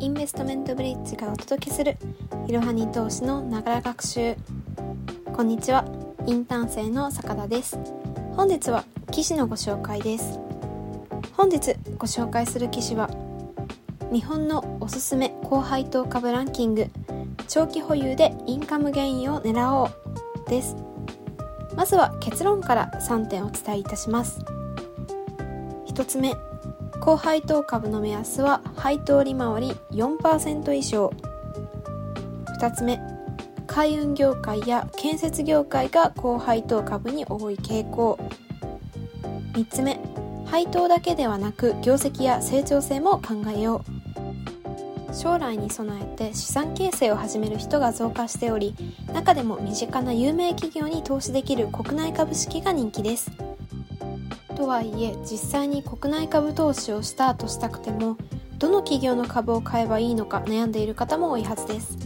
インベストメントブリッジがお届けするいろはに投資のながら学習。こんにちは。インターン生の坂田です。本日は記事のご紹介です。本日ご紹介する記事は日本のおすすめ高配当株ランキング。長期保有でインカムゲインを狙おう。です。まずは結論から3点お伝えいたします。1つ目。高配当株の目安は配当利回り4%以上。2つ目海運業界や建設業界が高配当株に多い傾向。3つ目配当だけではなく業績や成長性も考えよう。将来に備えて資産形成を始める人が増加しており中でも身近な有名企業に投資できる国内株式が人気です。とはいえ実際に国内株投資をスタートしたくてもどの企業の株を買えばいいのか悩んでいる方も多いはずです。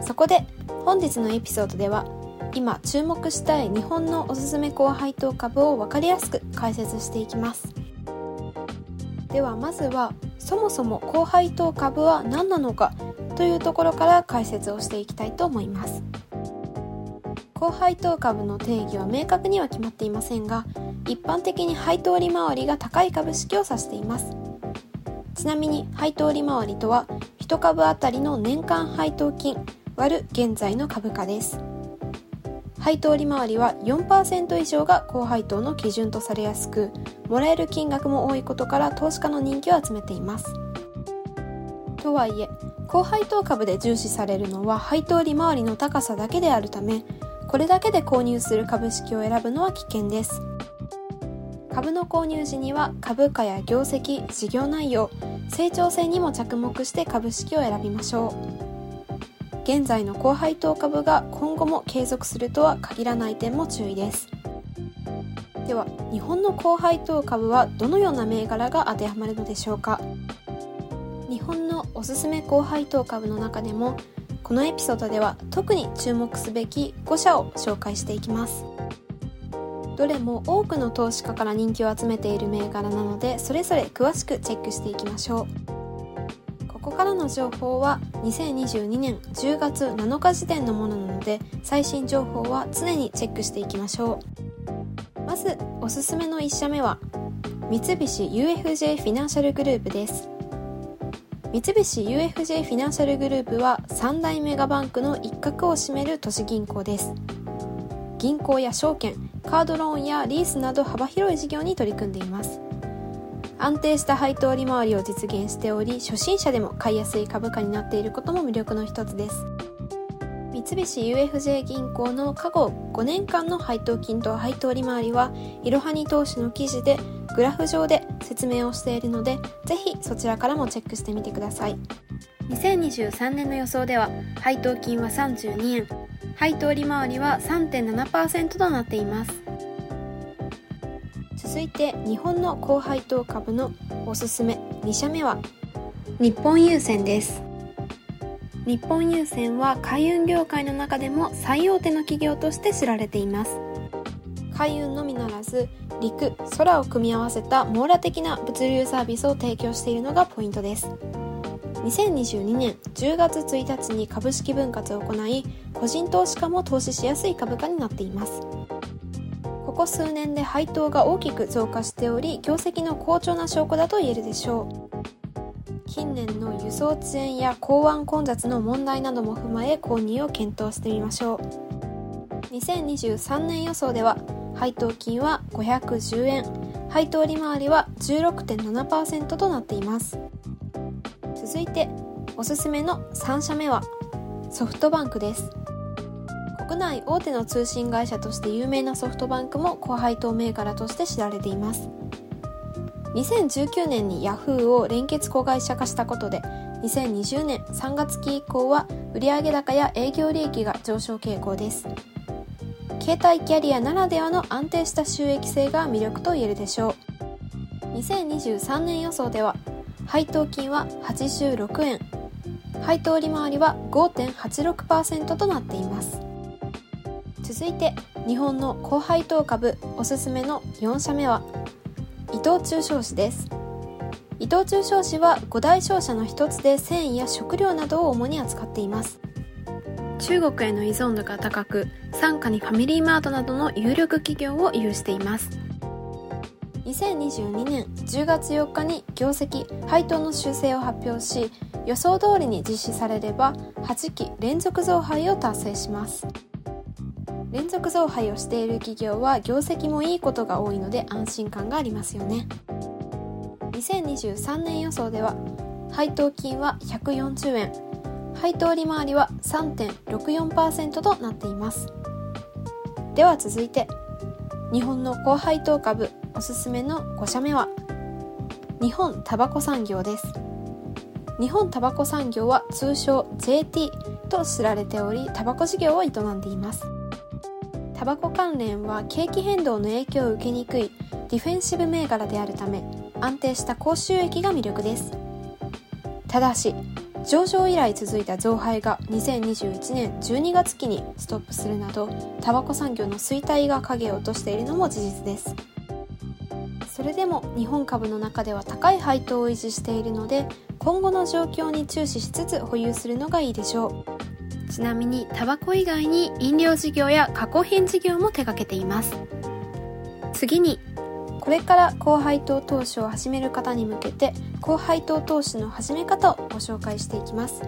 そこで本日のエピソードでは今注目したい日本のおすすめ高配当株を分かりやすく解説していきます。ではまずはそもそも高配当株は何なのかというところから解説をしていきたいと思います。高配当株の定義は明確には決まっていませんが一般的に配当利回りが高い株式を指しています。ちなみに配当利回りとは1株当たりの年間配当金割る現在の株価です。配当利回りは4%以上が高配当の基準とされやすくもらえる金額も多いことから投資家の人気を集めています。とはいえ高配当株で重視されるのは配当利回りの高さだけであるためこれだけで購入する株式を選ぶのは危険です。株の購入時には株価や業績事業内容成長性にも着目して株式を選びましょう。現在の高配当株が今後も継続するとは限らない点も注意です。では日本の高配当株はどのような銘柄が当てはまるのでしょうか？日本のおすすめ高配当株の中でもこのエピソードでは特に注目すべき5社を紹介していきます。どれも多くの投資家から人気を集めている銘柄なのでそれぞれ詳しくチェックしていきましょう。ここからの情報は2022年10月7日時点のものなので最新情報は常にチェックしていきましょう。まずおすすめの1社目は三菱 UFJ フィナンシャルグループです。三菱 UFJ フィナンシャルグループは3大メガバンクの一角を占める都市銀行です。銀行や証券カードローンやリースなど幅広い事業に取り組んでいます。安定した配当利回りを実現しており初心者でも買いやすい株価になっていることも魅力の一つです。三菱 UFJ 銀行の過去5年間の配当金と配当利回りはいろはに投資の記事でグラフ上で説明をしているのでぜひそちらからもチェックしてみてください。2023年の予想では配当金は32円。配当利回りは3.7%となっています。いて日本の高配当株のおすすめ2社目は？日本郵船です。日本郵船は海運業界の中でも最大手の企業として知られています。海運のみならず陸空を組み合わせた網羅的な物流サービスを提供しているのがポイントです。2022年10月1日に株式分割を行い個人投資家も投資しやすい株価になっていますここ数年で配当が大きく増加しており業績の好調な証拠だと言えるでしょう。近年の輸送遅延や港湾混雑の問題なども踏まえ購入を検討してみましょう。2023年予想では配当金は510円配当利回りは16.7%となっています。続いておすすめの3社目はソフトバンクです。国内大手の通信会社として有名なソフトバンクも高配当銘柄として知られています。2019年にヤフーを連結子会社化したことで2020年3月期以降は売上高や営業利益が上昇傾向です。携帯キャリアならではの安定した収益性が魅力と言えるでしょう。2023年予想では配当金は86円。配当利回りは5.86%となっています。続いて日本の高配当株おすすめの4社目は伊藤忠商事です。伊藤忠商事は5大商社の一つで繊維や食料などを主に扱っています。中国への依存度が高く傘下にファミリーマートなどの有力企業を有しています。2022年10月4日に業績配当の修正を発表し予想通りに実施されれば8期連続増配を達成します。連続増配をしている企業は業績もいいことが多いので安心感がありますよね。2023年予想では配当金は140円。配当利回りは3.64%となっています。では続いて日本の高配当株おすすめの5社目は日本タバコ産業です。日本タバコ産業は通称 JT と知られておりタバコ事業を営んでいます。タバコ関連は景気変動の影響を受けにくいディフェンシブ銘柄であるため安定した高収益が魅力です。ただし上場以来続いた増配が2021年12月期にストップするなどタバコ産業の衰退が影を落としているのも事実です。それでも日本株の中では高い配当を維持しているので今後の状況に注視しつつ保有するのがいいでしょう。ちなみにタバコ以外に飲料事業や加工品事業も手掛けています。次にこれから高配当投資を始める方に向けて高配当投資の始め方をご紹介していきます。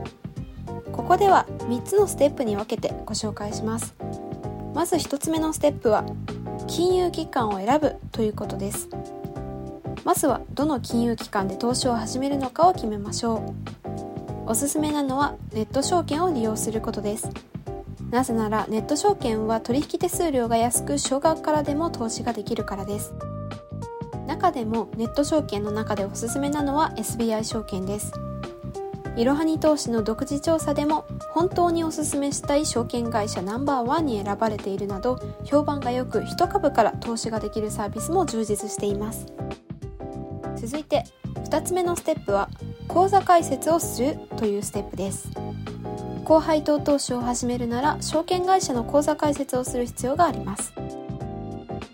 ここでは3つのステップに分けてご紹介します。まず1つ目のステップは金融機関を選ぶということです。まずはどの金融機関で投資を始めるのかを決めましょう。おすすめなのはネット証券を利用することです。なぜならネット証券は取引手数料が安く少額からでも投資ができるからです。中でもネット証券の中でおすすめなのは SBI 証券です。いろはに投資の独自調査でも本当におすすめしたい証券会社ナンバーワンに選ばれているなど評判が良く1株から投資ができるサービスも充実しています。続いて2つ目のステップは口座開設をするというステップです。高配当投資を始めるなら証券会社の口座開設をする必要があります。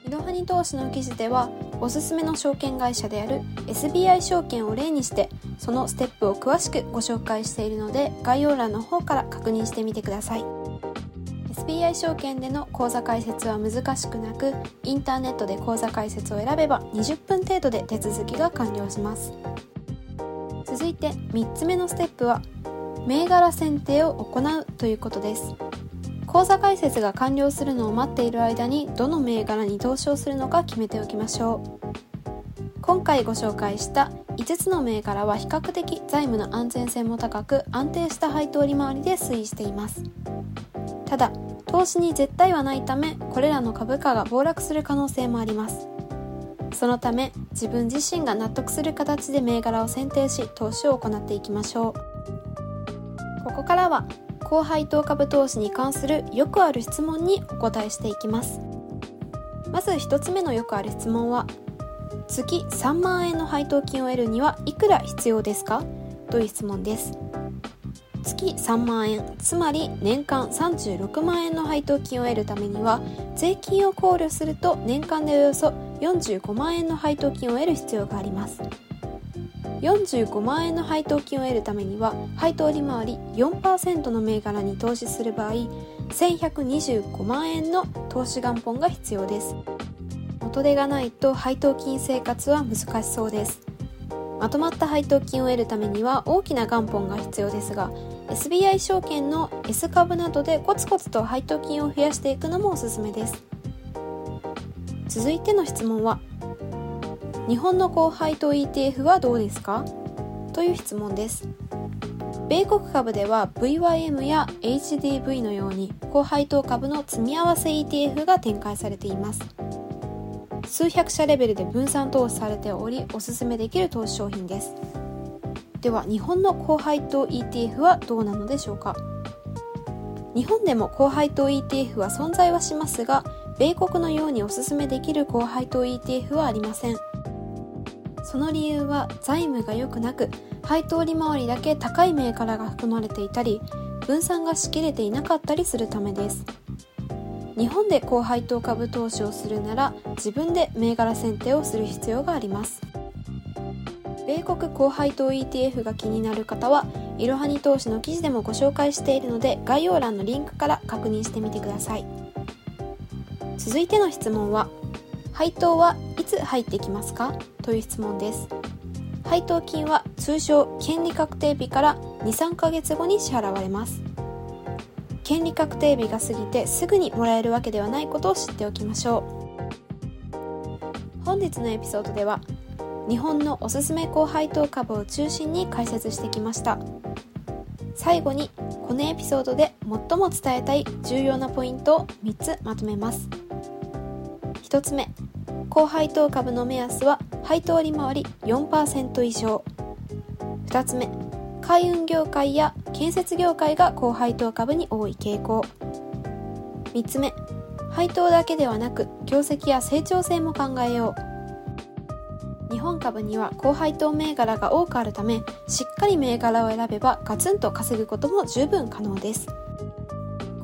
いろはに投資の記事ではおすすめの証券会社である SBI 証券を例にしてそのステップを詳しくご紹介しているので概要欄の方から確認してみてください。SBI 証券での口座開設は難しくなくインターネットで口座開設を選べば20分程度で手続きが完了します。続いて3つ目のステップは銘柄選定を行うということです。口座開設が完了するのを待っている間にどの銘柄に投資をするのか決めておきましょう。今回ご紹介した5つの銘柄は比較的財務の安全性も高く安定した配当利回りで推移しています。ただ投資に絶対はないためこれらの株価が暴落する可能性もあります。そのため自分自身が納得する形で銘柄を選定し投資を行っていきましょう。ここからは高配当株投資に関するよくある質問にお答えしていきます。まず1つ目のよくある質問は月3万円の配当金を得るにはいくら必要ですか？という質問です。月3万円つまり年間36万円の配当金を得るためには税金を考慮すると年間でおよそ45万円の配当金を得る必要があります。45万円の配当金を得るためには配当利回り4%の銘柄に投資する場合1125万円の投資元本が必要です。元手がないと配当金生活は難しそうです。まとまった配当金を得るためには大きな元本が必要ですが SBI 証券の S 株などでコツコツと配当金を増やしていくのもおすすめです。続いての質問は日本の高配当 ETF はどうですか？という質問です。米国株では VYM や HDV のように高配当株の積み合わせ ETF が展開されています。数百社レベルで分散投資されておりおすすめできる投資商品です。では日本の高配当 ETF はどうなのでしょうか？日本でも高配当 ETF は存在はしますが米国のようにおすすめできる高配当 ETF はありません。その理由は財務が良くなく配当利回りだけ高い銘柄が含まれていたり分散がしきれていなかったりするためです。日本で高配当株投資をするなら自分で銘柄選定をする必要があります。米国高配当 ETF が気になる方はいろはに投資の記事でもご紹介しているので概要欄のリンクから確認してみてください。続いての質問は配当はいつ入ってきますか？という質問です。配当金は通常権利確定日から23ヶ月後に支払われます。権利確定日が過ぎてすぐにもらえるわけではないことを知っておきましょう。本日のエピソードでは日本のおすすめ高配当株を中心に解説してきました。最後にこのエピソードで最も伝えたい重要なポイントを3つまとめます。1つ目高配当株の目安は配当利回り4%以上。2つ目海運業界や建設業界が高配当株に多い傾向。3つ目配当だけではなく業績や成長性も考えよう。日本株には高配当銘柄が多くあるためしっかり銘柄を選べばガツンと稼ぐことも十分可能です。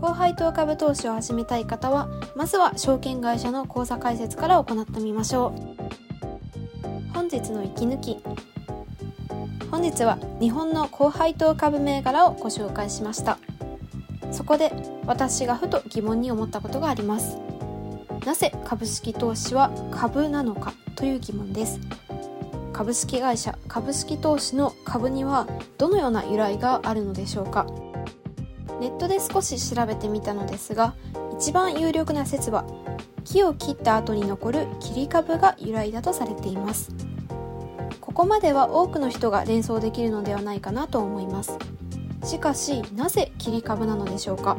高配当株投資を始めたい方はまずは証券会社の口座開設から行ってみましょう。本日の息抜き。本日は日本の高配当株銘柄をご紹介しました。そこで私がふと疑問に思ったことがあります。なぜ株式投資は株なのかという疑問です。株式会社株式投資の株にはどのような由来があるのでしょうか。ネットで少し調べてみたのですが一番有力な説は木を切った後に残る切り株が由来だとされています。ここまでは多くの人が連想できるのではないかなと思います。しかしなぜ切り株なのでしょうか。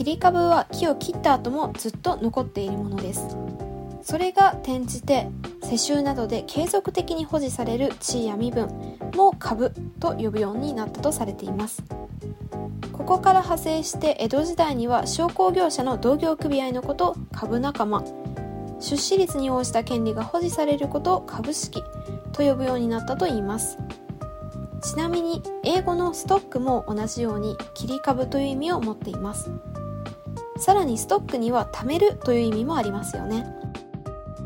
切り株は木を切った後もずっと残っているものです。それが転じて世襲などで継続的に保持される地位や身分も株と呼ぶようになったとされています。ここから派生して江戸時代には商工業者の同業組合のこと株仲間。出資率に応じた権利が保持されることを株式と呼ぶようになったといいます。ちなみに英語のストックも同じように切り株という意味を持っています。さらにストックには貯めるという意味もありますよね。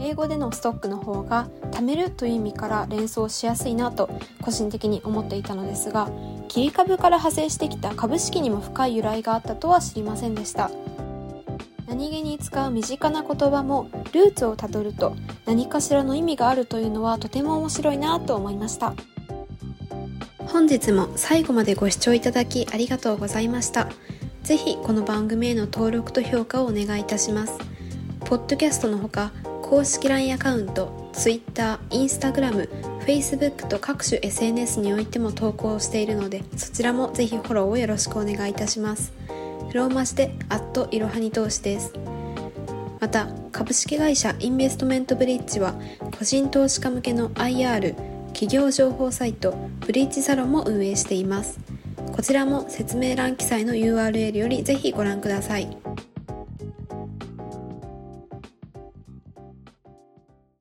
英語でのストックの方が貯めるという意味から連想しやすいなと個人的に思っていたのですが切り株から派生してきた株式にも深い由来があったとは知りませんでした。何気に使う身近な言葉もルーツをたどると何かしらの意味があるというのはとても面白いなと思いました。本日も最後までご視聴いただきありがとうございました。ぜひこの番組への登録と評価をお願いいたします。ポッドキャストのほか公式 LINE アカウント Twitter、Instagram、Facebook と各種 SNS においても投稿しているのでそちらもぜひフォローをよろしくお願いいたします。ローマ字でアットいろはに投資です。また株式会社インベストメントブリッジは個人投資家向けの IR 企業情報サイトブリッジサロンも運営しています。こちらも説明欄記載の URL よりぜひご覧ください。